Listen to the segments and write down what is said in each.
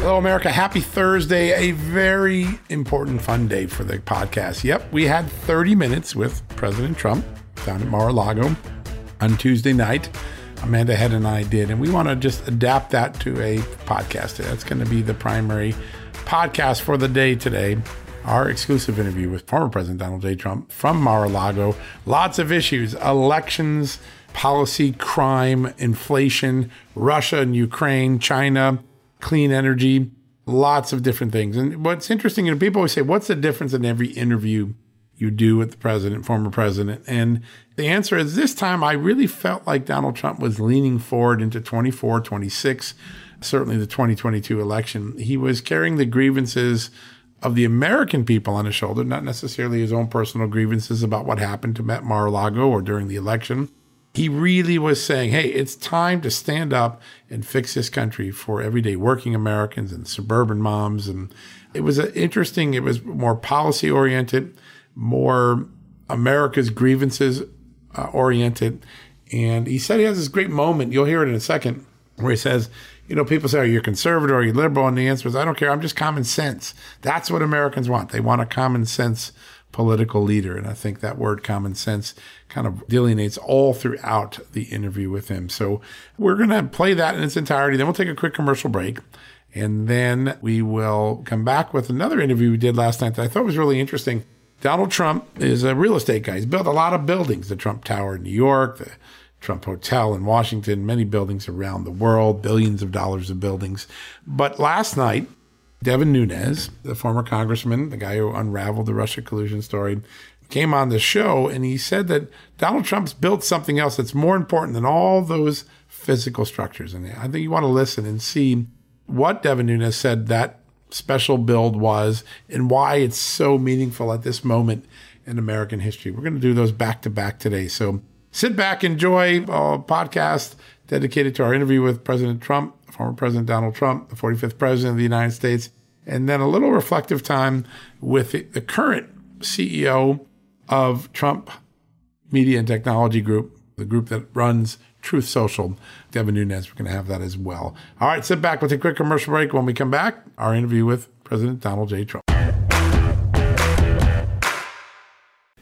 Hello, America. Happy Thursday. A very important, fun day for the podcast. Yep, we had 30 minutes with President Trump down at Mar a Lago on Tuesday night. Amanda Head and I did, and we want to just adapt that to a podcast. That's going to be the primary podcast for the day today. Our exclusive interview with former President Donald J. Trump from Mar a Lago. Lots of issues elections, policy, crime, inflation, Russia and Ukraine, China clean energy, lots of different things. And what's interesting, you know, people always say, what's the difference in every interview you do with the president, former president? And the answer is this time I really felt like Donald Trump was leaning forward into 24, 26, certainly the 2022 election. He was carrying the grievances of the American people on his shoulder, not necessarily his own personal grievances about what happened to Matt Mar-a-Lago or during the election he really was saying, hey, it's time to stand up and fix this country for everyday working Americans and suburban moms. And it was interesting, it was more policy oriented, more America's grievances uh, oriented. And he said he has this great moment, you'll hear it in a second, where he says, you know, people say, are you conservative or are you liberal? And the answer is, I don't care. I'm just common sense. That's what Americans want. They want a common sense political leader. And I think that word common sense kind of delineates all throughout the interview with him. So we're going to play that in its entirety. Then we'll take a quick commercial break. And then we will come back with another interview we did last night that I thought was really interesting. Donald Trump is a real estate guy. He's built a lot of buildings, the Trump Tower in New York, the Trump Hotel in Washington, many buildings around the world, billions of dollars of buildings. But last night, Devin Nunes, the former congressman, the guy who unraveled the Russia collusion story, came on the show and he said that Donald Trump's built something else that's more important than all those physical structures. And I think you want to listen and see what Devin Nunes said that special build was and why it's so meaningful at this moment in American history. We're going to do those back to back today. So sit back, enjoy a podcast dedicated to our interview with President Trump, former President Donald Trump, the 45th President of the United States, and then a little reflective time with the current CEO of Trump Media and Technology Group, the group that runs Truth Social, Devin Nunes. We're going to have that as well. All right, sit back. Take a quick commercial break. When we come back, our interview with President Donald J. Trump.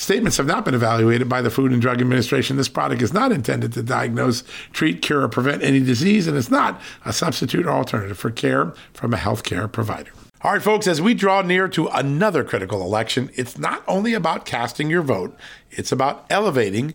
Statements have not been evaluated by the Food and Drug Administration. This product is not intended to diagnose, treat, cure, or prevent any disease, and it's not a substitute or alternative for care from a healthcare provider. All right, folks, as we draw near to another critical election, it's not only about casting your vote, it's about elevating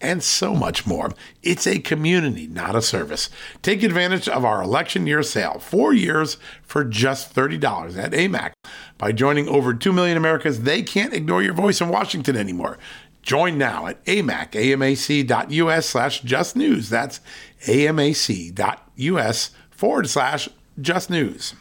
and so much more. It's a community, not a service. Take advantage of our election year sale, four years for just $30 at AMAC. By joining over 2 million Americans, they can't ignore your voice in Washington anymore. Join now at amac, amac.us slash just news. That's amac.us forward slash just news.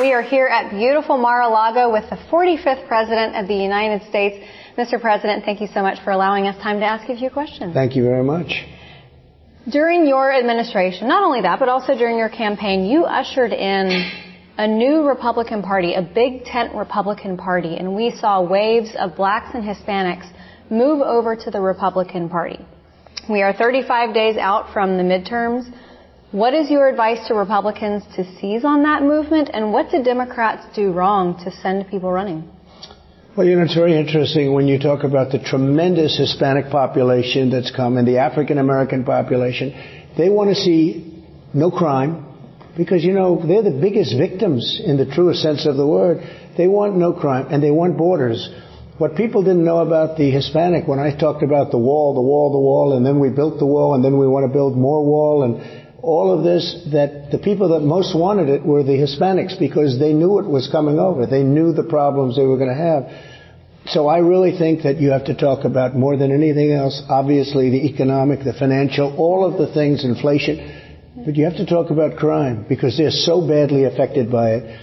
We are here at beautiful Mar-a-Lago with the 45th President of the United States. Mr. President, thank you so much for allowing us time to ask a few questions. Thank you very much. During your administration, not only that, but also during your campaign, you ushered in a new Republican Party, a big tent Republican Party, and we saw waves of blacks and Hispanics move over to the Republican Party. We are 35 days out from the midterms. What is your advice to Republicans to seize on that movement, and what did Democrats do wrong to send people running? Well, you know, it's very interesting when you talk about the tremendous Hispanic population that's come and the African American population. They want to see no crime because, you know, they're the biggest victims in the truest sense of the word. They want no crime and they want borders. What people didn't know about the Hispanic, when I talked about the wall, the wall, the wall, and then we built the wall, and then we want to build more wall, and all of this, that the people that most wanted it were the Hispanics because they knew it was coming over. They knew the problems they were going to have. So I really think that you have to talk about more than anything else, obviously the economic, the financial, all of the things, inflation, but you have to talk about crime because they're so badly affected by it.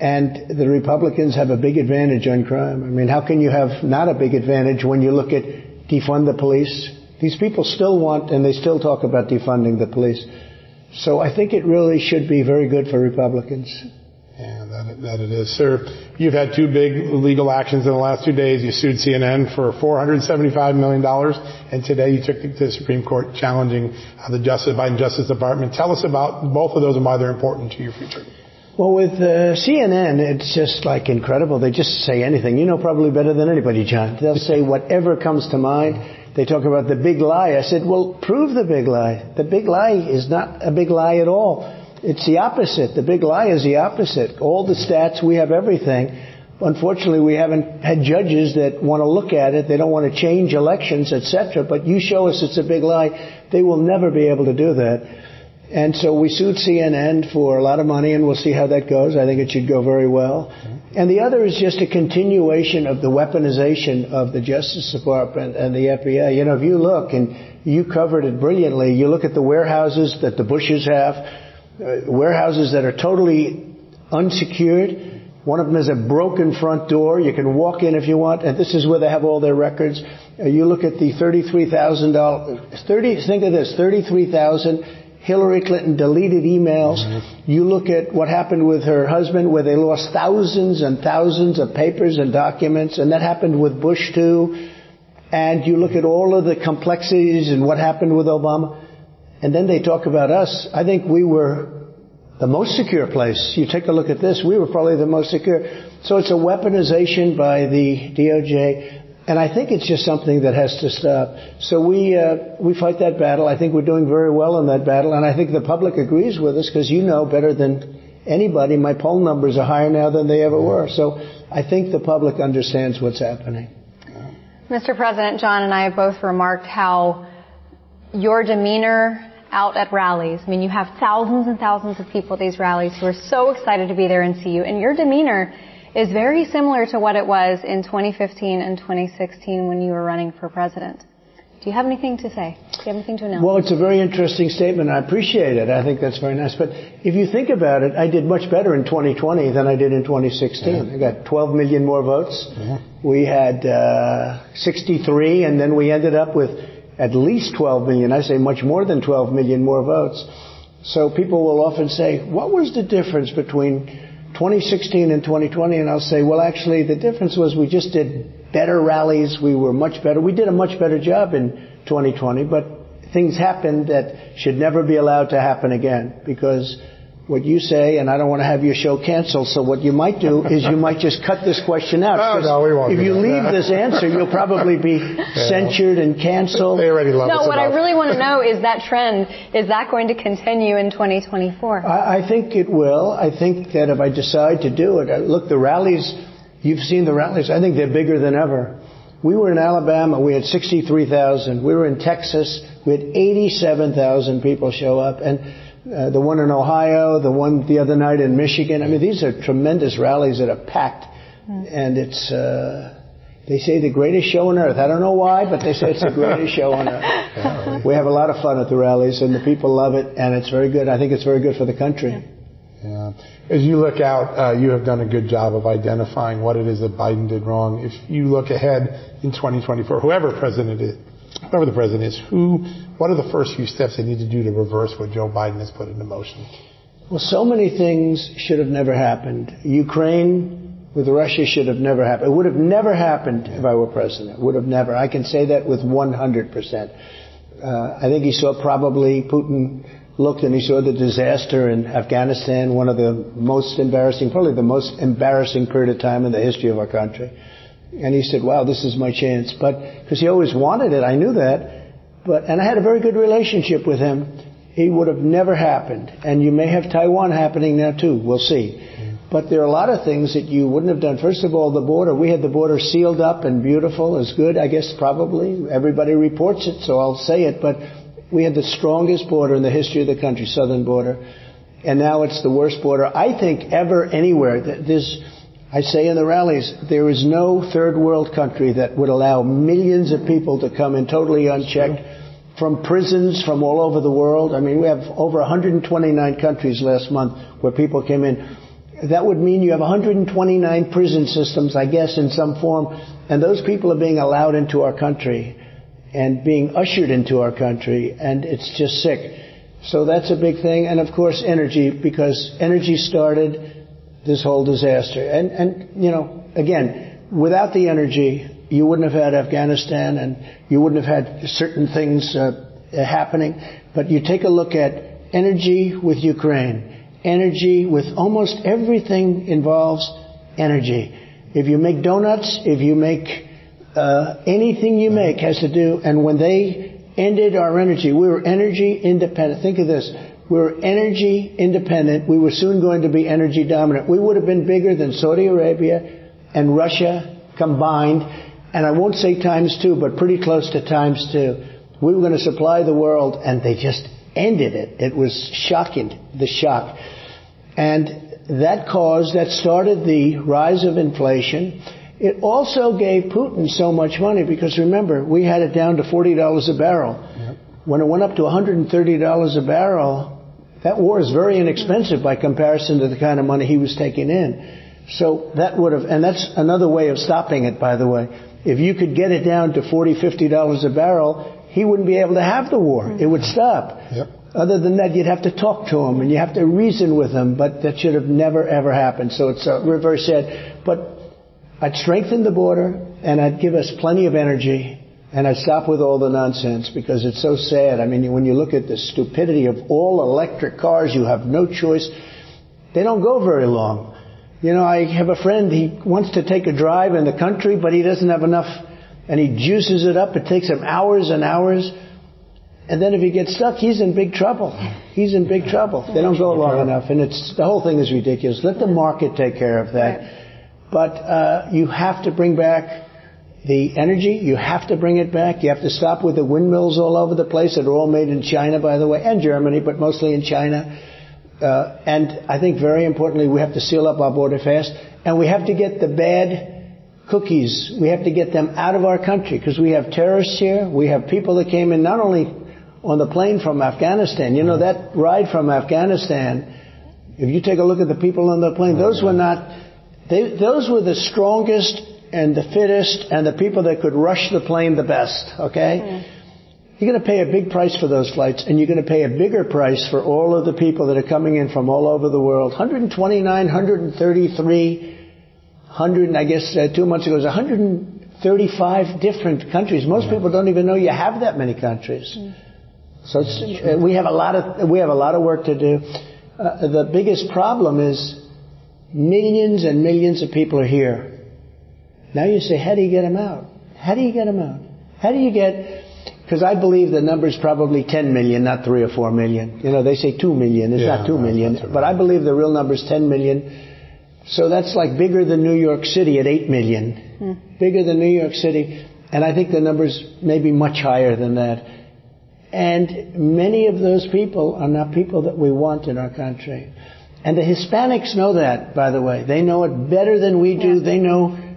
And the Republicans have a big advantage on crime. I mean, how can you have not a big advantage when you look at defund the police? These people still want, and they still talk about defunding the police. So I think it really should be very good for Republicans. Yeah, that, that it is. Sir, you've had two big legal actions in the last two days. You sued CNN for $475 million, and today you took it to the Supreme Court challenging uh, the Justice, Biden Justice Department. Tell us about both of those and why they're important to your future. Well, with uh, CNN, it's just like incredible. They just say anything. You know probably better than anybody, John. They'll say whatever comes to mind. They talk about the big lie. I said, well, prove the big lie. The big lie is not a big lie at all. It's the opposite. The big lie is the opposite. All the stats, we have everything. Unfortunately, we haven't had judges that want to look at it. They don't want to change elections, etc. But you show us it's a big lie. They will never be able to do that. And so we sued CNN for a lot of money, and we'll see how that goes. I think it should go very well. And the other is just a continuation of the weaponization of the Justice Department and the FBI. You know, if you look, and you covered it brilliantly, you look at the warehouses that the Bushes have, uh, warehouses that are totally unsecured. One of them has a broken front door. You can walk in if you want, and this is where they have all their records. Uh, you look at the thirty-three thousand dollars. Thirty. Think of this: thirty-three thousand Hillary Clinton deleted emails. Mm-hmm. You look at what happened with her husband, where they lost thousands and thousands of papers and documents, and that happened with Bush too. And you look at all of the complexities and what happened with Obama, and then they talk about us. I think we were the most secure place. You take a look at this, we were probably the most secure. So it's a weaponization by the DOJ and I think it's just something that has to stop. So we uh, we fight that battle. I think we're doing very well in that battle, and I think the public agrees with us because you know better than anybody. My poll numbers are higher now than they ever were. So I think the public understands what's happening. Mr. President, John and I have both remarked how your demeanor out at rallies. I mean, you have thousands and thousands of people at these rallies who are so excited to be there and see you, and your demeanor is very similar to what it was in 2015 and 2016 when you were running for president. Do you have anything to say? Do you have anything to announce? Well, it's a very interesting statement. I appreciate it. I think that's very nice. But if you think about it, I did much better in 2020 than I did in 2016. Yeah. I got 12 million more votes. Yeah. We had uh, 63, and then we ended up with at least 12 million. I say much more than 12 million more votes. So people will often say, what was the difference between 2016 and 2020? And I'll say, well, actually, the difference was we just did better rallies. We were much better. We did a much better job in 2020, but things happened that should never be allowed to happen again because what you say, and I don't want to have your show canceled. So what you might do is you might just cut this question out. Oh, no, we won't. If you leave this answer, you'll probably be yeah. censured and canceled. They already love No, what enough. I really want to know is that trend. Is that going to continue in 2024? I, I think it will. I think that if I decide to do it, uh, look, the rallies. You've seen the rallies. I think they're bigger than ever. We were in Alabama. We had 63,000. We were in Texas. We had 87,000 people show up, and uh, the one in Ohio, the one the other night in Michigan. I mean, these are tremendous rallies that are packed, mm. and it's. Uh, they say the greatest show on earth. I don't know why, but they say it's the greatest show on earth. Yeah, we have a lot of fun at the rallies, and the people love it, and it's very good. I think it's very good for the country. Yeah. As you look out, uh, you have done a good job of identifying what it is that Biden did wrong. If you look ahead in 2024, whoever president is, whoever the president is, who, what are the first few steps they need to do to reverse what Joe Biden has put into motion? Well, so many things should have never happened. Ukraine with Russia should have never happened. It would have never happened if I were president. It would have never. I can say that with 100%. Uh, I think he saw probably Putin looked and he saw the disaster in Afghanistan, one of the most embarrassing, probably the most embarrassing period of time in the history of our country. And he said, wow, this is my chance. But, because he always wanted it, I knew that. But, and I had a very good relationship with him. He would have never happened. And you may have Taiwan happening now too. We'll see. But there are a lot of things that you wouldn't have done. First of all, the border. We had the border sealed up and beautiful, as good, I guess, probably. Everybody reports it, so I'll say it. But we had the strongest border in the history of the country, southern border. And now it's the worst border, I think, ever anywhere. There's, I say in the rallies, there is no third world country that would allow millions of people to come in totally unchecked from prisons from all over the world. I mean, we have over 129 countries last month where people came in. That would mean you have 129 prison systems, I guess, in some form, and those people are being allowed into our country and being ushered into our country, and it's just sick. So that's a big thing, and of course, energy, because energy started this whole disaster. And, and, you know, again, without the energy, you wouldn't have had Afghanistan and you wouldn't have had certain things uh, happening. But you take a look at energy with Ukraine, energy with almost everything involves energy. If you make donuts, if you make uh, anything you make has to do, and when they ended our energy, we were energy independent. Think of this. We were energy independent. We were soon going to be energy dominant. We would have been bigger than Saudi Arabia and Russia combined. And I won't say times two, but pretty close to times two. We were going to supply the world and they just ended it. It was shocking, the shock. And that caused, that started the rise of inflation. It also gave Putin so much money because remember, we had it down to $40 a barrel. Yep. When it went up to $130 a barrel, that war is very inexpensive by comparison to the kind of money he was taking in. So that would have, and that's another way of stopping it, by the way. If you could get it down to $40, $50 a barrel, he wouldn't be able to have the war. It would stop. Yep. Other than that, you'd have to talk to him and you have to reason with him, but that should have never ever happened. So it's uh, a reverse sad. But I'd strengthen the border and I'd give us plenty of energy and I stop with all the nonsense because it's so sad. I mean, when you look at the stupidity of all electric cars, you have no choice. They don't go very long. You know, I have a friend, he wants to take a drive in the country, but he doesn't have enough, and he juices it up. It takes him hours and hours. And then if he gets stuck, he's in big trouble. He's in big trouble. They don't go long enough, and it's, the whole thing is ridiculous. Let the market take care of that. But, uh, you have to bring back the energy, you have to bring it back. You have to stop with the windmills all over the place that are all made in China, by the way, and Germany, but mostly in China. Uh, and I think very importantly, we have to seal up our border fast, and we have to get the bad cookies. We have to get them out of our country because we have terrorists here. We have people that came in not only on the plane from Afghanistan. You know that ride from Afghanistan. If you take a look at the people on the plane, those were not. They, those were the strongest and the fittest and the people that could rush the plane the best. Okay. Mm. You're going to pay a big price for those flights, and you're going to pay a bigger price for all of the people that are coming in from all over the world. 129, 133, 100, I guess uh, two months ago, it was 135 different countries. Most people don't even know you have that many countries. Mm. So uh, we have a lot of we have a lot of work to do. Uh, the biggest problem is millions and millions of people are here. Now you say, how do you get them out? How do you get them out? How do you get because I believe the number is probably 10 million, not 3 or 4 million. You know, they say 2 million. It's yeah, not 2 million. Not but I believe the real number is 10 million. So that's like bigger than New York City at 8 million. Hmm. Bigger than New York City. And I think the numbers may be much higher than that. And many of those people are not people that we want in our country. And the Hispanics know that, by the way. They know it better than we do. Yeah. They know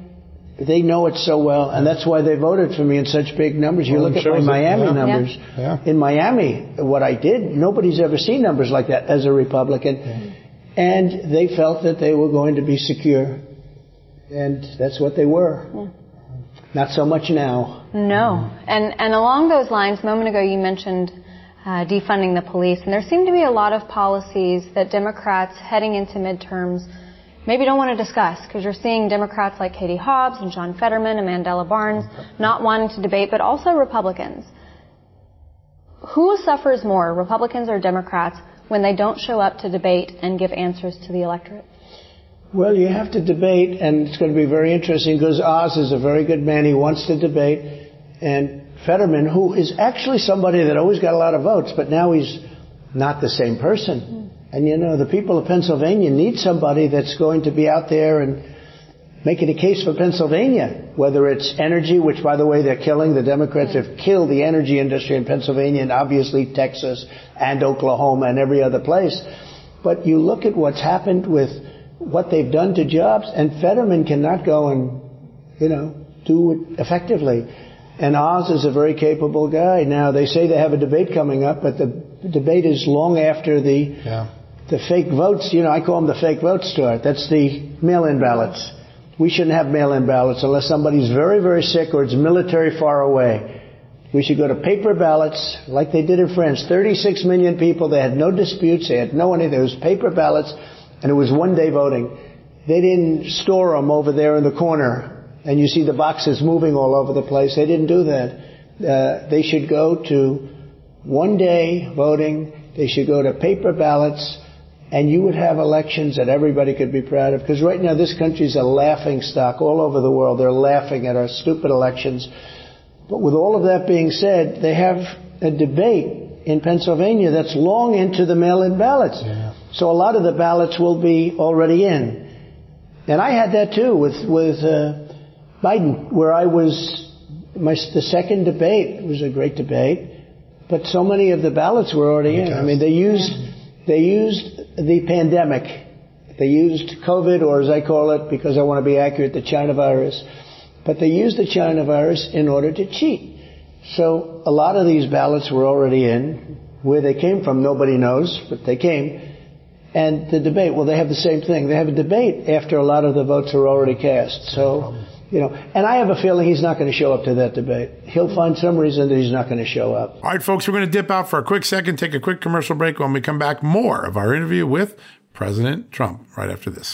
they know it so well, and that's why they voted for me in such big numbers. You well, look at my Miami yeah. numbers. Yeah. In Miami, what I did, nobody's ever seen numbers like that as a Republican. Yeah. And they felt that they were going to be secure. And that's what they were. Not so much now. No. And, and along those lines, a moment ago you mentioned uh, defunding the police, and there seem to be a lot of policies that Democrats heading into midterms maybe don't want to discuss because you're seeing Democrats like Katie Hobbs and John Fetterman and Mandela Barnes not wanting to debate, but also Republicans. Who suffers more, Republicans or Democrats, when they don't show up to debate and give answers to the electorate? Well, you have to debate, and it's going to be very interesting because Oz is a very good man. He wants to debate. And Fetterman, who is actually somebody that always got a lot of votes, but now he's not the same person. Hmm. And you know, the people of Pennsylvania need somebody that's going to be out there and making a case for Pennsylvania, whether it's energy, which by the way they're killing. The Democrats have killed the energy industry in Pennsylvania and obviously Texas and Oklahoma and every other place. But you look at what's happened with what they've done to jobs and Fetterman cannot go and, you know, do it effectively. And Oz is a very capable guy. Now they say they have a debate coming up, but the debate is long after the yeah the fake votes, you know, I call them the fake vote store. That's the mail-in ballots. We shouldn't have mail-in ballots unless somebody's very, very sick or it's military far away. We should go to paper ballots like they did in France. 36 million people. They had no disputes. They had no anything. It was paper ballots and it was one day voting. They didn't store them over there in the corner and you see the boxes moving all over the place. They didn't do that. Uh, they should go to one day voting. They should go to paper ballots and you would have elections that everybody could be proud of. Because right now this country is a laughing stock all over the world. They're laughing at our stupid elections. But with all of that being said, they have a debate in Pennsylvania that's long into the mail-in ballots. Yeah. So a lot of the ballots will be already in. And I had that too with with uh, Biden, where I was my the second debate it was a great debate, but so many of the ballots were already in. I mean, they used they used the pandemic. They used COVID, or as I call it, because I want to be accurate, the China virus. But they used the China virus in order to cheat. So a lot of these ballots were already in. Where they came from, nobody knows, but they came. And the debate, well, they have the same thing. They have a debate after a lot of the votes are already cast. So, you know, and I have a feeling he's not going to show up to that debate. He'll find some reason that he's not going to show up. All right, folks, we're going to dip out for a quick second, take a quick commercial break. When we come back, more of our interview with President Trump right after this.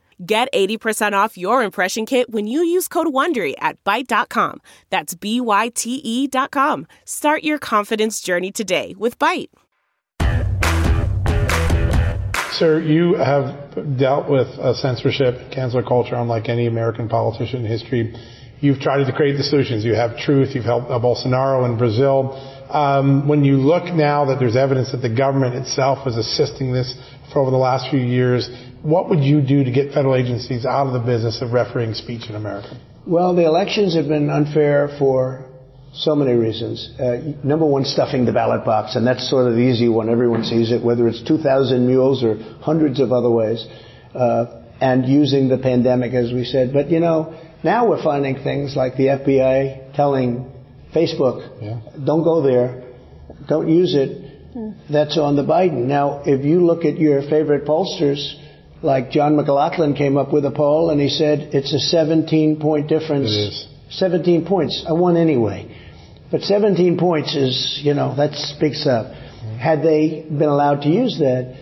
Get 80% off your impression kit when you use code WONDERY at Byte.com. That's B-Y-T-E dot com. Start your confidence journey today with Byte. Sir, you have dealt with uh, censorship, cancel culture, unlike any American politician in history. You've tried to create the solutions. You have truth. You've helped uh, Bolsonaro in Brazil. Um, when you look now that there's evidence that the government itself was assisting this for over the last few years, what would you do to get federal agencies out of the business of refereeing speech in America? Well, the elections have been unfair for so many reasons. Uh, number one, stuffing the ballot box, and that's sort of the easy one. Everyone sees it, whether it's 2,000 mules or hundreds of other ways, uh, and using the pandemic, as we said. But you know, now we're finding things like the FBI telling Facebook, yeah. don't go there, don't use it. That's on the Biden. Now, if you look at your favorite pollsters, like John McLaughlin came up with a poll and he said it's a 17 point difference. It is. 17 points. I won anyway. But 17 points is, you know, that speaks up. Mm-hmm. Had they been allowed to use that,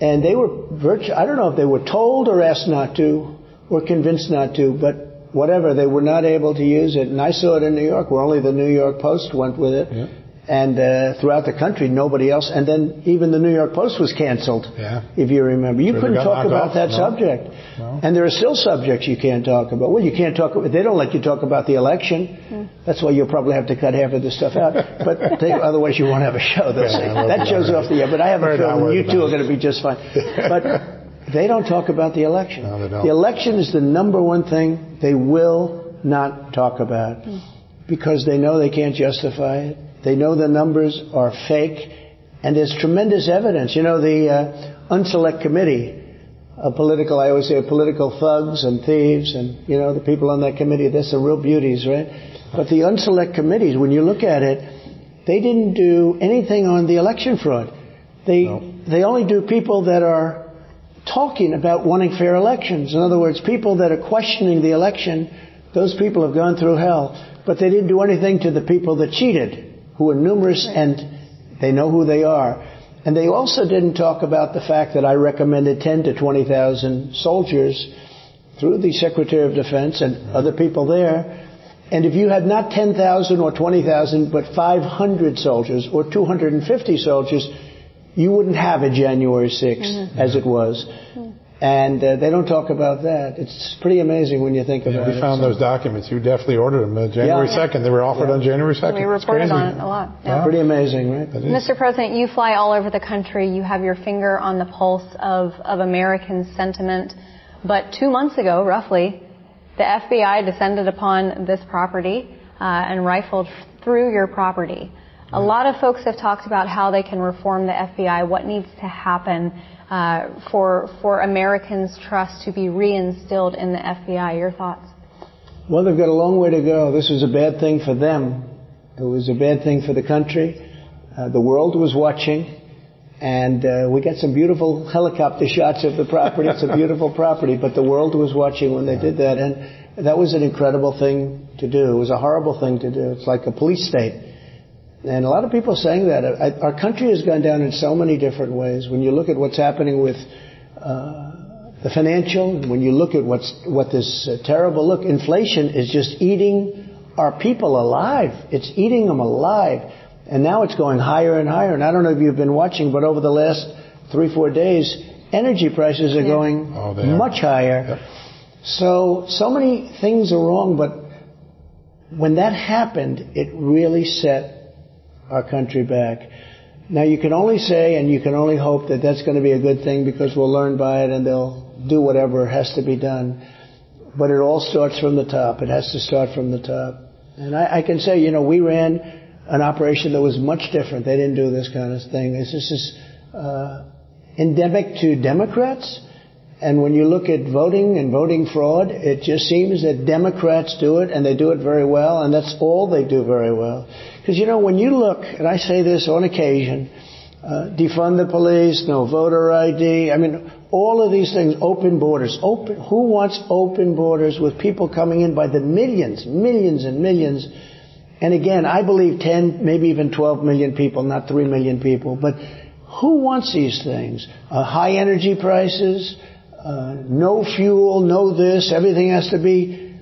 and they were virtu- I don't know if they were told or asked not to, or convinced not to, but whatever, they were not able to use it. And I saw it in New York, where only the New York Post went with it. Yeah. And uh, throughout the country, nobody else. And then even the New York Post was canceled, yeah. if you remember. You Sure, couldn't talk about off? that No. subject. No. And there are still subjects you can't talk about. Well, you can't talk. They don't let you talk about the election. That's why you'll probably have to cut half of this stuff out. But they, otherwise, you won't have a show. They'll Yeah, that show's off the air. But I have a feeling you two are going to be just fine. But they don't talk about the election. No, they don't. The election is the number one thing they will not talk about because they know they can't justify it. They know the numbers are fake, and there's tremendous evidence. You know, the uh, Unselect Committee, a political, I always say, a political thugs and thieves, and you know, the people on that committee, that's the real beauties, right? But the Unselect Committees, when you look at it, they didn't do anything on the election fraud. They they only do people that are talking about wanting fair elections. In other words, people that are questioning the election, those people have gone through hell. But they didn't do anything to the people that cheated, who are numerous and they know who they are. And they also didn't talk about the fact that I recommended 10 to 20,000 soldiers through the Secretary of Defense and mm-hmm. other people there. And if you had not 10,000 or 20,000, but 500 soldiers or 250 soldiers, you wouldn't have a January 6th mm-hmm. as it was. Mm-hmm. And uh, they don't talk about that. It's pretty amazing when you think about We it. found those documents. You definitely ordered them. Uh, January Yeah. 2nd. They were offered Yeah. on January 2nd. We It's reported crazy. on it a lot. Yeah. Pretty amazing, right? Mr. President, you fly all over the country. You have your finger on the pulse of, of American sentiment. But two months ago, roughly, the FBI descended upon this property uh, and rifled through your property. A lot of folks have talked about how they can reform the FBI, what needs to happen uh, for for Americans' trust to be reinstilled in the FBI. Your thoughts? Well, they've got a long way to go. This was a bad thing for them. It was a bad thing for the country. Uh, the world was watching, and uh, we got some beautiful helicopter shots of the property. It's a beautiful property, but the world was watching when they did that, and that was an incredible thing to do. It was a horrible thing to do. It's like a police state. And a lot of people are saying that. I, our country has gone down in so many different ways. When you look at what's happening with uh, the financial, when you look at what's what this uh, terrible look, inflation is just eating our people alive. It's eating them alive. And now it's going higher and higher. And I don't know if you've been watching, but over the last three, four days, energy prices are Yeah. going Oh, are. much higher. Yep. So, so many things are wrong, but when that happened, it really set our country back. Now you can only say and you can only hope that that's going to be a good thing because we'll learn by it and they'll do whatever has to be done. But it all starts from the top. It has to start from the top. And I, I can say, you know, we ran an operation that was much different. They didn't do this kind of thing. This is uh, endemic to Democrats. And when you look at voting and voting fraud, it just seems that Democrats do it and they do it very well, and that's all they do very well. Because you know, when you look, and I say this on occasion, uh, defund the police, no voter ID, I mean, all of these things, open borders. Open, who wants open borders with people coming in by the millions, millions and millions? And again, I believe 10, maybe even 12 million people, not 3 million people. But who wants these things? Uh, high energy prices, uh, no fuel, no this, everything has to be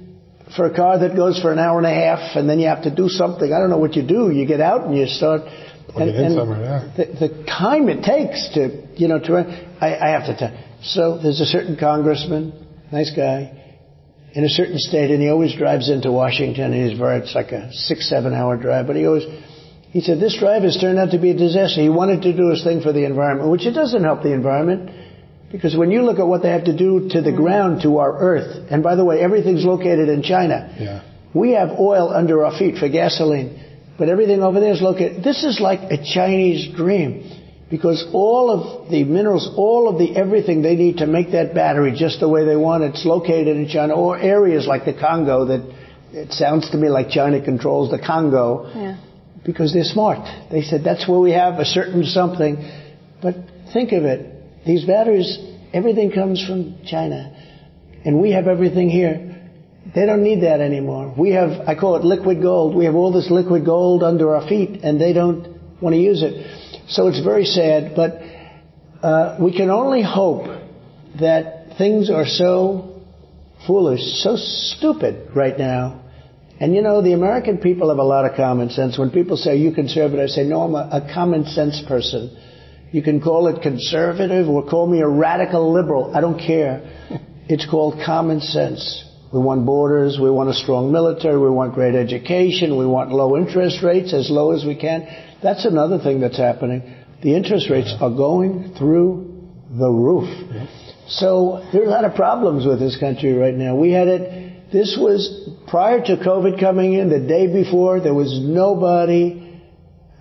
for a car that goes for an hour and a half, and then you have to do something. I don't know what you do. You get out and you start. Well, and, get and yeah. the, the time it takes to, you know, to, I, I have to tell. So there's a certain congressman, nice guy, in a certain state, and he always drives into Washington, and he's very, it's like a six, seven hour drive, but he always, he said, this drive has turned out to be a disaster. He wanted to do his thing for the environment, which it doesn't help the environment. Because when you look at what they have to do to the ground, to our earth, and by the way, everything's located in China. Yeah. We have oil under our feet for gasoline, but everything over there is located. This is like a Chinese dream. Because all of the minerals, all of the everything they need to make that battery just the way they want, it's located in China, or areas like the Congo that it sounds to me like China controls the Congo Yeah. because they're smart. They said that's where we have a certain something. But think of it. These batteries, everything comes from China. And we have everything here. They don't need that anymore. We have, I call it liquid gold. We have all this liquid gold under our feet and they don't want to use it. So it's very sad, but uh, we can only hope that things are so foolish, so stupid right now. And you know, the American people have a lot of common sense. When people say, you conservative, I say, no, I'm a, a common sense person. You can call it conservative or call me a radical liberal. I don't care. It's called common sense. We want borders. We want a strong military. We want great education. We want low interest rates, as low as we can. That's another thing that's happening. The interest rates are going through the roof. So there are a lot of problems with this country right now. We had it, this was prior to COVID coming in, the day before, there was nobody,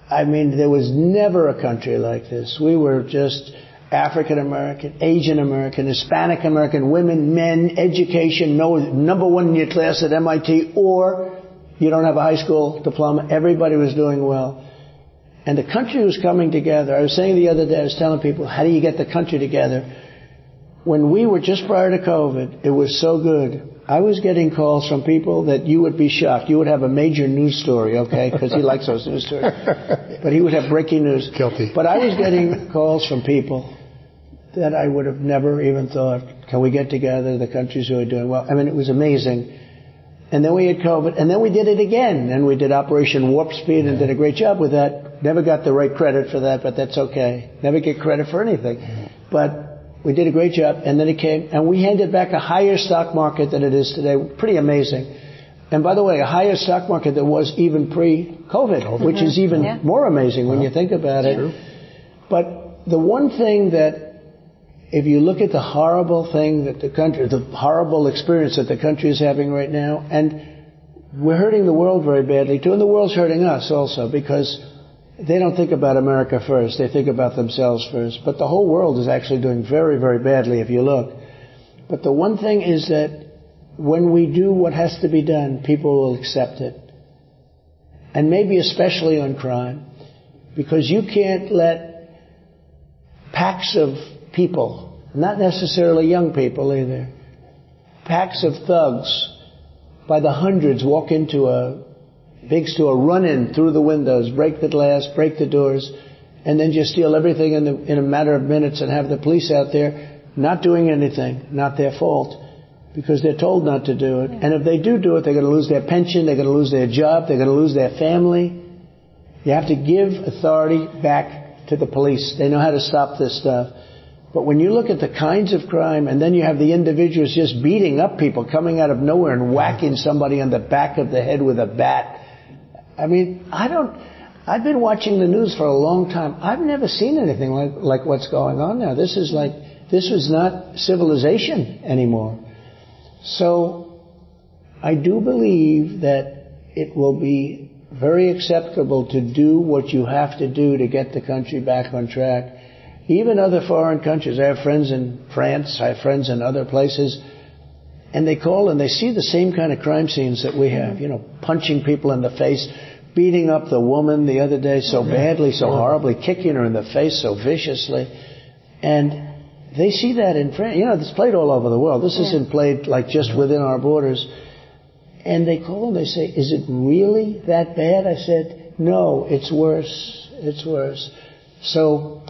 I mean, there was never a country like this. We were just African American, Asian American, Hispanic American, women, men, education, no, number one in your class at MIT, or you don't have a high school diploma. Everybody was doing well. And the country was coming together. I was saying the other day, I was telling people, how do you get the country together? When we were just prior to COVID, it was so good. I was getting calls from people that you would be shocked. You would have a major news story, okay? Because he likes those news stories. But he would have breaking news. Guilty. But I was getting calls from people that I would have never even thought, can we get together, the countries who are doing well? I mean, it was amazing. And then we had COVID, and then we did it again, and we did Operation Warp Speed and did a great job with that. Never got the right credit for that, but that's okay. Never get credit for anything. But we did a great job, and then it came, and we handed back a higher stock market than it is today. Pretty amazing. And by the way, a higher stock market than was even pre-COVID, which is even Yeah. more amazing when you think about it. But the one thing that if you look at the horrible thing that the country, the horrible experience that the country is having right now, and we're hurting the world very badly too, and the world's hurting us also because they don't think about America first. They think about themselves first. But the whole world is actually doing very, very badly if you look. But the one thing is that when we do what has to be done, people will accept it. And maybe especially on crime. Because you can't let packs of people, not necessarily young people either, packs of thugs by the hundreds walk into a big store, run in through the windows, break the glass, break the doors, and then just steal everything in, the, in a matter of minutes and have the police out there not doing anything, not their fault, because they're told not to do it. And if they do do it, they're going to lose their pension, they're going to lose their job, they're going to lose their family. You have to give authority back to the police. They know how to stop this stuff. But when you look at the kinds of crime, and then you have the individuals just beating up people, coming out of nowhere and whacking somebody on the back of the head with a bat. I mean, I don't. I've been watching the news for a long time. I've never seen anything like, like what's going on now. This is like, this was not civilization anymore. So, I do believe that it will be very acceptable to do what you have to do to get the country back on track. Even other foreign countries. I have friends in France, I have friends in other places, and they call and they see the same kind of crime scenes that we have, you know, punching people in the face, beating up the woman the other day so badly, so horribly, kicking her in the face so viciously. And they see that in France. You know, it's played all over the world. This isn't played like just within our borders. And they call and they say, Is it really that bad? I said, No, it's worse. It's worse. So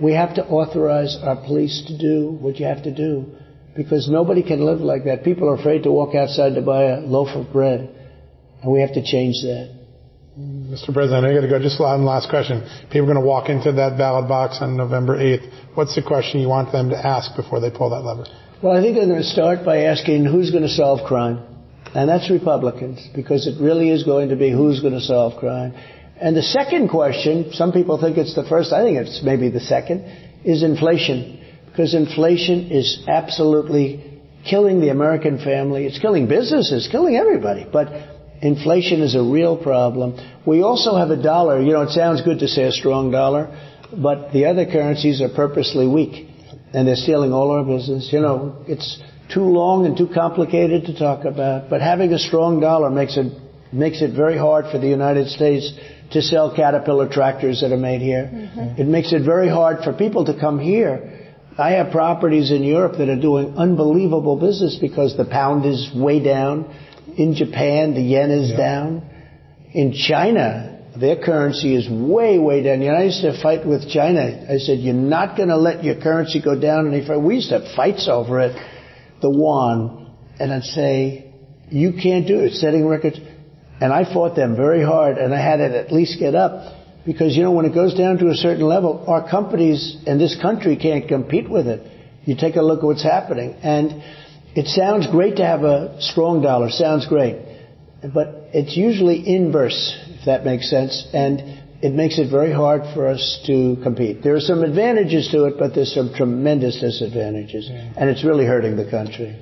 we have to authorize our police to do what you have to do because nobody can live like that. People are afraid to walk outside to buy a loaf of bread. And we have to change that. Mr. President, I got to go. Just one last question. People are going to walk into that ballot box on November 8th. What's the question you want them to ask before they pull that lever? Well, I think they're going to start by asking who's going to solve crime. And that's Republicans, because it really is going to be who's going to solve crime. And the second question, some people think it's the first, I think it's maybe the second, is inflation. Because inflation is absolutely killing the American family. It's killing businesses, killing everybody. But inflation is a real problem. We also have a dollar. You know, it sounds good to say a strong dollar, but the other currencies are purposely weak. And they're stealing all our business. You know, it's too long and too complicated to talk about. But having a strong dollar makes it makes it very hard for the United States to sell Caterpillar tractors that are made here. Mm-hmm. It makes it very hard for people to come here. I have properties in Europe that are doing unbelievable business because the pound is way down. In Japan, the yen is yeah. down. In China, their currency is way, way down. You know, I used to fight with China. I said, you're not going to let your currency go down any further. We used to have fights over it, the yuan. And I'd say, you can't do it, It's setting records. And I fought them very hard, and I had it at least get up. Because, you know, when it goes down to a certain level, our companies and this country can't compete with it. You take a look at what's happening. And it sounds great to have a strong dollar, sounds great. But it's usually inverse, if that makes sense. And it makes it very hard for us to compete. There are some advantages to it, but there's some tremendous disadvantages. Yeah. And it's really hurting the country.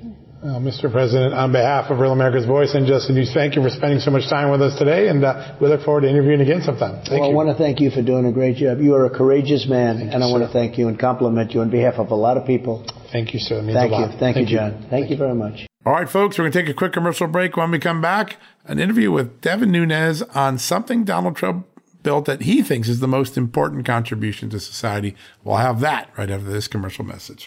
Well, Mr. President, on behalf of Real America's Voice and Just the News, thank you for spending so much time with us today, and uh, we look forward to interviewing again sometime. Thank well, you. I want to thank you for doing a great job. You are a courageous man, thank and you, I want to thank you and compliment you on behalf of a lot of people. Thank you, sir. thank you. Thank, thank, you, John. Thank, thank you very much. All right, folks, we're going to take a quick commercial break. When we come back, an interview with Devin Nunes on something Donald Trump built that he thinks is the most important contribution to society. We'll have that right after this commercial message.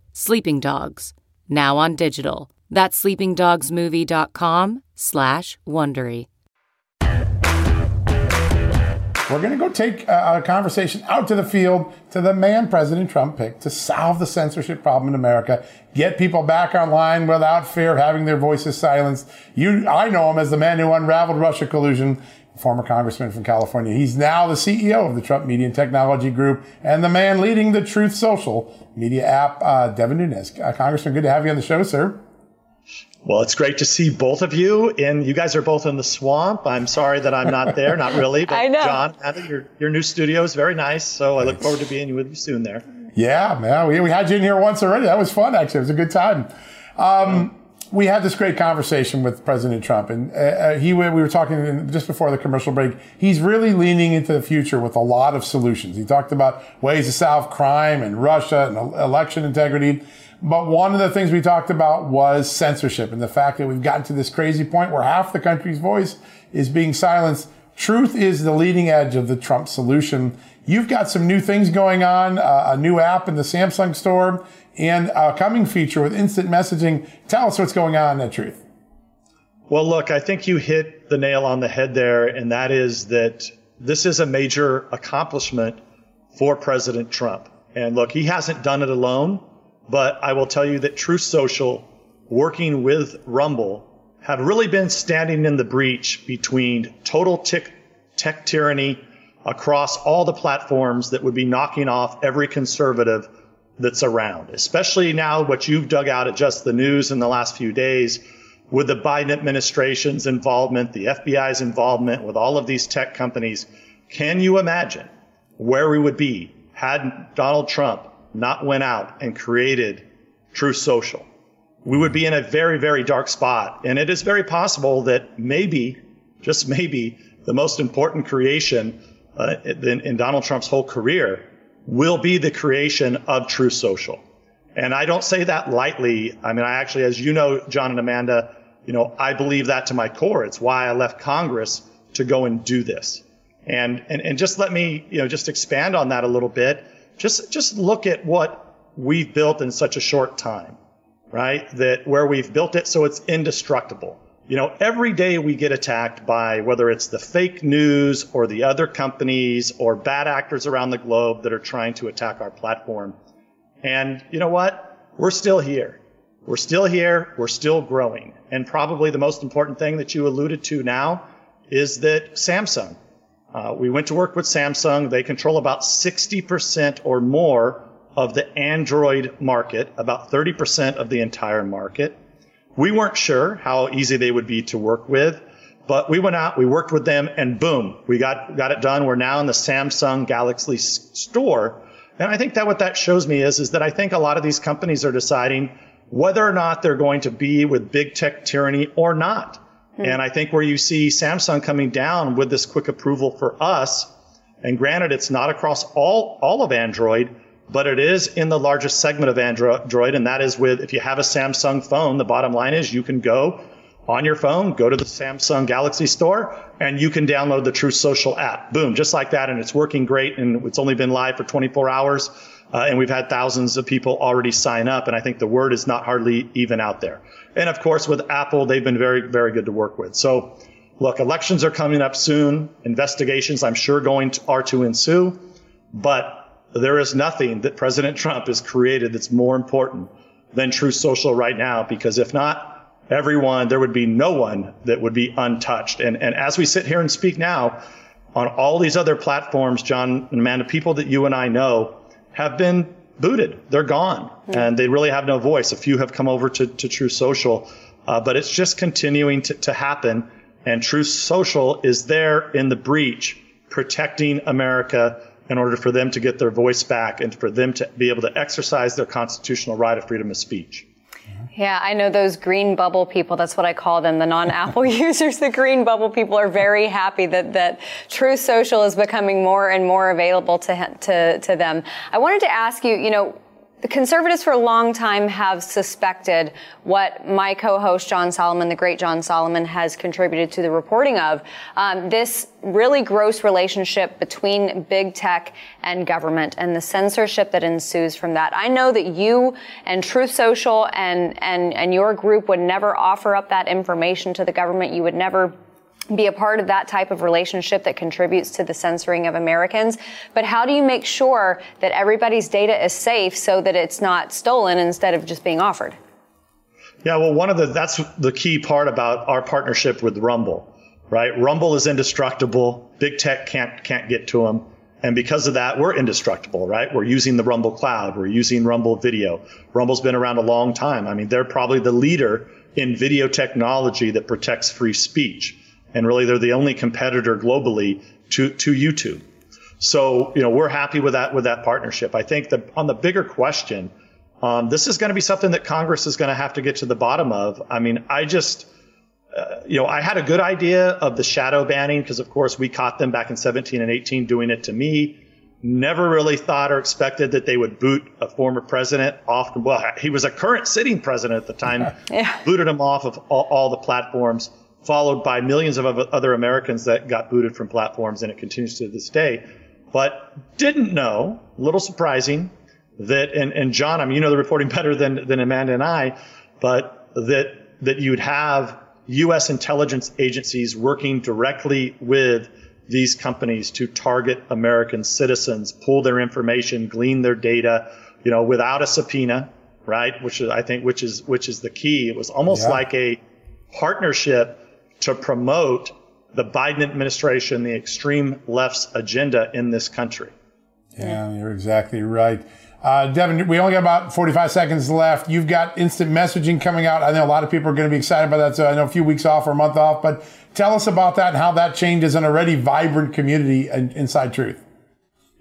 Sleeping Dogs, now on digital. That's sleepingdogsmovie.com slash Wondery. We're going to go take uh, a, conversation out to the field to the man President Trump picked to solve the censorship problem in America, get people back online without fear of having their voices silenced. You, I know him as the man who unraveled Russia collusion former congressman from California. He's now the CEO of the Trump Media and Technology Group and the man leading the Truth Social media app, uh, Devin Nunes. Uh, Congressman, good to have you on the show, sir. Well, it's great to see both of you, and you guys are both in the swamp. I'm sorry that I'm not there, not really, but I know. John, your your new studio is very nice, so I look forward to being with you soon there. Yeah, man, we, we had you in here once already. That was fun, actually. It was a good time. Um, we had this great conversation with President Trump, and uh, uh he we were talking just before the commercial break. He's really leaning into the future with a lot of solutions. He talked about ways to solve crime and Russia and election integrity. But one of the things we talked about was censorship and the fact that we've gotten to this crazy point where half the country's voice is being silenced. Truth is the leading edge of the Trump solution. You've got some new things going on, uh, a new app in the Samsung store and a coming feature with instant messaging. Tell us what's going on at Truth. Well, look, I think you hit the nail on the head there, and that is that this is a major accomplishment for President Trump. And look, he hasn't done it alone. But I will tell you that Truth Social, working with Rumble, have really been standing in the breach between total tech, tech tyranny across all the platforms that would be knocking off every conservative that's around, especially now what you've dug out at just the news in the last few days with the Biden administration's involvement, the FBI's involvement with all of these tech companies. Can you imagine where we would be had Donald Trump not went out and created Truth Social, we would be in a very, very dark spot. And it is very possible that maybe, just maybe, the most important creation uh, in, in Donald Trump's whole career will be the creation of Truth Social. And I don't say that lightly. I mean, I actually, as you know, John and Amanda, you know, I believe that to my core. It's why I left Congress to go and do this. And, and, and just let me, you know, just expand on that a little bit. Just, just look at what we've built in such a short time, right? That where we've built it so it's indestructible. You know, every day we get attacked by whether it's the fake news or the other companies or bad actors around the globe that are trying to attack our platform. And you know what? We're still here. We're still here. We're still growing. And probably the most important thing that you alluded to now is that Samsung uh, we went to work with Samsung. They control about 60% or more of the Android market, about 30% of the entire market. We weren't sure how easy they would be to work with, but we went out, we worked with them, and boom, we got, got it done. We're now in the Samsung Galaxy store. And I think that what that shows me is, is that I think a lot of these companies are deciding whether or not they're going to be with big tech tyranny or not. Hmm. And I think where you see Samsung coming down with this quick approval for us, and granted, it's not across all, all of Android, but it is in the largest segment of Android, and that is with if you have a Samsung phone, the bottom line is you can go on your phone, go to the Samsung Galaxy store, and you can download the Truth Social app. Boom, just like that, and it's working great, and it's only been live for 24 hours, uh, and we've had thousands of people already sign up, and I think the word is not hardly even out there. And of course, with Apple, they've been very, very good to work with. So, look, elections are coming up soon. Investigations, I'm sure, going to, are to ensue. But there is nothing that President Trump has created that's more important than Truth Social right now, because if not, everyone, there would be no one that would be untouched. And, and as we sit here and speak now, on all these other platforms, John and Amanda, people that you and I know have been booted. They're gone mm-hmm. and they really have no voice. A few have come over to, to Truth Social, uh, but it's just continuing to, to happen. And Truth Social is there in the breach, protecting America in order for them to get their voice back and for them to be able to exercise their constitutional right of freedom of speech. Yeah, I know those green bubble people. That's what I call them. The non-Apple users, the green bubble people are very happy that, that Truth Social is becoming more and more available to, to, to them. I wanted to ask you, you know, the conservatives for a long time have suspected what my co-host John Solomon, the great John Solomon, has contributed to the reporting of um, this really gross relationship between big tech and government and the censorship that ensues from that. I know that you and Truth Social and and and your group would never offer up that information to the government. You would never be a part of that type of relationship that contributes to the censoring of Americans. But how do you make sure that everybody's data is safe so that it's not stolen instead of just being offered? Yeah, well, one of the that's the key part about our partnership with Rumble, right? Rumble is indestructible. Big tech can't can't get to them, And because of that, we're indestructible, right? We're using the Rumble cloud. We're using Rumble video. Rumble's been around a long time. I mean, they're probably the leader in video technology that protects free speech. And really, they're the only competitor globally to, to YouTube. So, you know, we're happy with that, with that partnership. I think that on the bigger question, um, this is going to be something that Congress is going to have to get to the bottom of. I mean, I just, uh, you know, I had a good idea of the shadow banning because, of course, we caught them back in 17 and 18 doing it to me. Never really thought or expected that they would boot a former president off. Well, he was a current sitting president at the time, yeah. booted him off of all, all, the platforms, followed by millions of other Americans that got booted from platforms, and it continues to this day. But didn't know, a little surprising, that, and, and John, I mean, you know the reporting better than, than Amanda and I, but that, that you'd have U.S. intelligence agencies working directly with these companies to target American citizens, pull their information, glean their data, you know, without a subpoena, right? Which is, I think, which is, which is the key. It was almost yeah. like a partnership to promote the Biden administration, the extreme left's agenda in this country. Yeah, you're exactly right. Uh, Devin, we only got about 45 seconds left. You've got instant messaging coming out. I know a lot of people are going to be excited about that. So I know a few weeks off or a month off, but tell us about that and how that changes an already vibrant community inside Truth.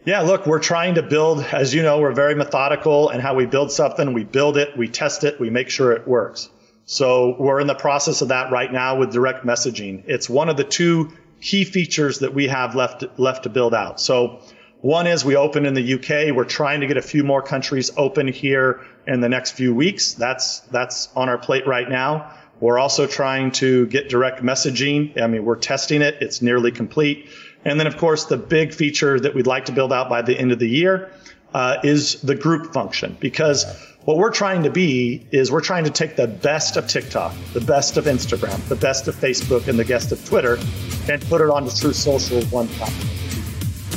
Yeah, look, we're trying to build, as you know, we're very methodical and how we build something. We build it, we test it, we make sure it works. So we're in the process of that right now with direct messaging. It's one of the two key features that we have left, left to build out. So one is we open in the UK. We're trying to get a few more countries open here in the next few weeks. That's, that's on our plate right now. We're also trying to get direct messaging. I mean, we're testing it. It's nearly complete. And then, of course, the big feature that we'd like to build out by the end of the year uh, is the group function. Because what we're trying to be is we're trying to take the best of TikTok, the best of Instagram, the best of Facebook, and the best of Twitter, and put it onto Truth Social one platform.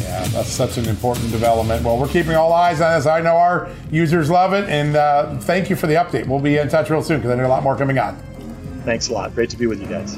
Yeah, that's such an important development. Well, we're keeping all eyes on this. I know our users love it, and uh, thank you for the update. We'll be in touch real soon because I know a lot more coming on. Thanks a lot. Great to be with you guys.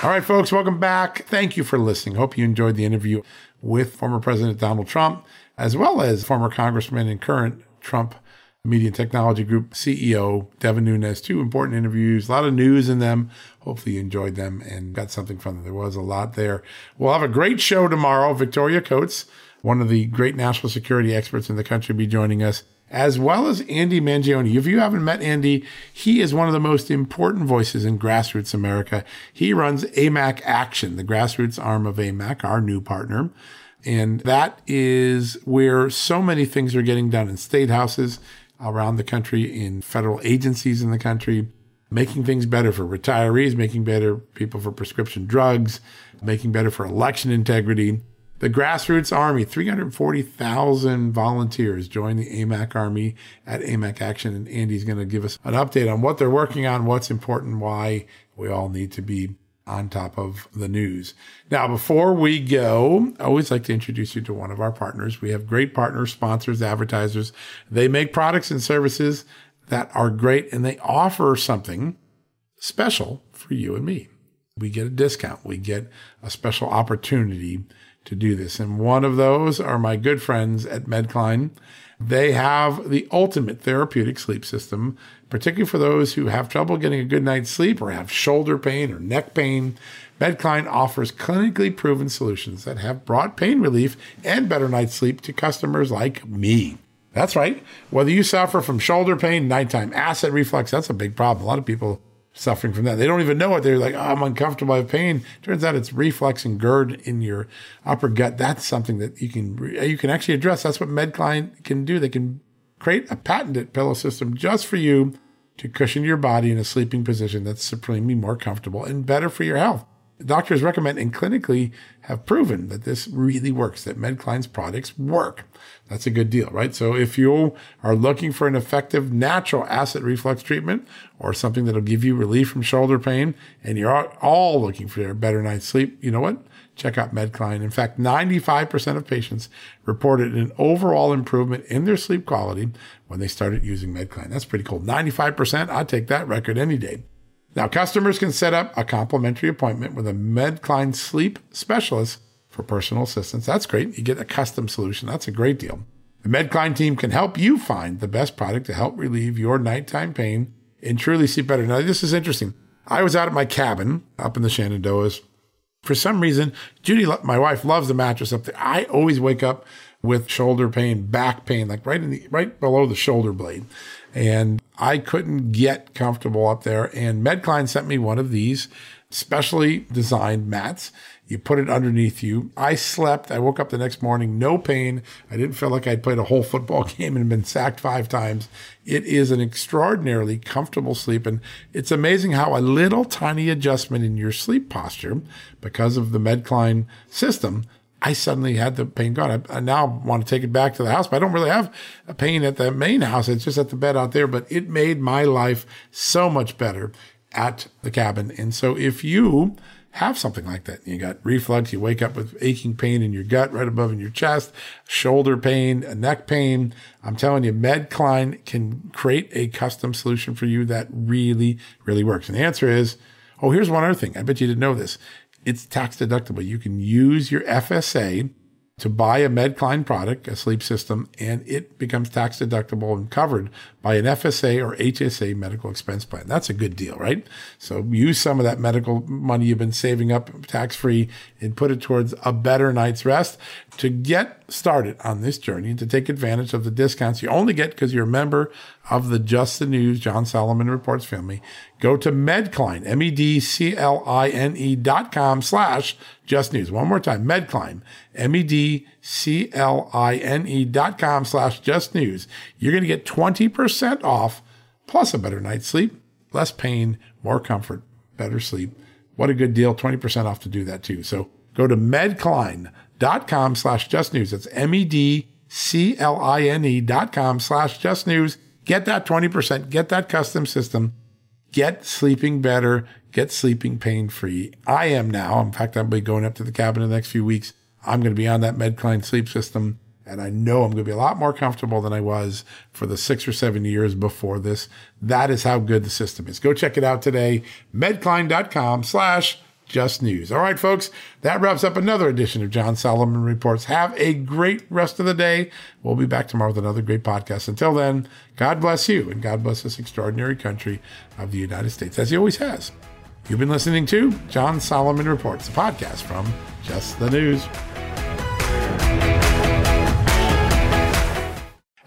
All right, folks, welcome back. Thank you for listening. Hope you enjoyed the interview with former President Donald Trump, as well as former Congressman and current Trump Media and Technology Group CEO Devin Nunes. Two important interviews, a lot of news in them. Hopefully you enjoyed them and got something from them. There was a lot there. We'll have a great show tomorrow. Victoria Coates, one of the great national security experts in the country, will be joining us, as well as Andy Mangione. If you haven't met Andy, he is one of the most important voices in grassroots America. He runs AMAC Action, the grassroots arm of AMAC, our new partner. And that is where so many things are getting done in state houses, around the country in federal agencies in the country, making things better for retirees, making better people for prescription drugs, making better for election integrity. The grassroots army, 340,000 volunteers joined the AMAC army at AMAC Action. And Andy's going to give us an update on what they're working on, what's important, why we all need to be on top of the news. Now, before we go, I always like to introduce you to one of our partners. We have great partners, sponsors, advertisers. They make products and services that are great and they offer something special for you and me. We get a discount. We get a special opportunity to do this. And one of those are my good friends at Medcline. They have the ultimate therapeutic sleep system, particularly for those who have trouble getting a good night's sleep or have shoulder pain or neck pain. Medcline offers clinically proven solutions that have brought pain relief and better night's sleep to customers like me. That's right. Whether you suffer from shoulder pain, nighttime acid reflux, that's a big problem. A lot of people suffering from that. They don't even know it. They're like, oh, I'm uncomfortable. I have pain. Turns out it's reflux and GERD in your upper gut. That's something that you can you can actually address. That's what Medcline can do. They can create a patented pillow system just for you to cushion your body in a sleeping position that's supremely more comfortable and better for your health. Doctors recommend and clinically have proven that this really works, that Medcline's products work. That's a good deal, right? So if you are looking for an effective natural acid reflux treatment or something that'll give you relief from shoulder pain and you're all looking for a better night's sleep, you know what? Check out Medcline. In fact, 95% of patients reported an overall improvement in their sleep quality when they started using Medcline. That's pretty cool. 95%. I'd take that record any day. Now, customers can set up a complimentary appointment with a Medcline sleep specialist for personal assistance. That's great. You get a custom solution. That's a great deal. The Medcline team can help you find the best product to help relieve your nighttime pain and truly sleep better. Now, this is interesting. I was out at my cabin up in the Shenandoahs. For some reason, Judy, my wife, loves the mattress up there. I always wake up with shoulder pain, back pain, like right in the right below the shoulder blade and I couldn't get comfortable up there. And Medcline sent me one of these specially designed mats. You put it underneath you. I slept. I woke up the next morning, no pain. I didn't feel like I'd played a whole football game and been sacked five times. It is an extraordinarily comfortable sleep. And it's amazing how a little tiny adjustment in your sleep posture because of the Medcline system I suddenly had the pain gone. I, I, now want to take it back to the house, but I don't really have a pain at the main house. It's just at the bed out there, but it made my life so much better at the cabin. And so if you have something like that, you got reflux, you wake up with aching pain in your gut, right above in your chest, shoulder pain, neck pain. I'm telling you, Medcline can create a custom solution for you that really, really works. And the answer is, oh, here's one other thing. I bet you didn't know this it's tax deductible. You can use your FSA to buy a Medcline product, a sleep system, and it becomes tax deductible and covered by an FSA or HSA medical expense plan. That's a good deal, right? So use some of that medical money you've been saving up tax free and put it towards a better night's rest to get started on this journey to take advantage of the discounts you only get because you're a member of the Just the News John Solomon Reports family. Go to Medcline, M-E-D-C-L-I-N-E dot com slash Just News. One more time, Medcline, M-E-D-C-L-I-N-E dot com slash Just News. You're going to get 20% off plus a better night's sleep, less pain, more comfort, better sleep. What a good deal. 20% off to do that too. So go to medcline.com slash just news. That's M-E-D-C-L-I-N-E dot com slash just news. Get that 20%, get that custom system, get sleeping better, get sleeping pain free. I am now. In fact, I'll be going up to the cabin in the next few weeks. I'm going to be on that Medcline sleep system. And I know I'm going to be a lot more comfortable than I was for the six or seven years before this. That is how good the system is. Go check it out today. Medcline.com slash just news. All right, folks, that wraps up another edition of John Solomon Reports. Have a great rest of the day. We'll be back tomorrow with another great podcast. Until then, God bless you and God bless this extraordinary country of the United States, as He always has. You've been listening to John Solomon Reports, a podcast from Just the News.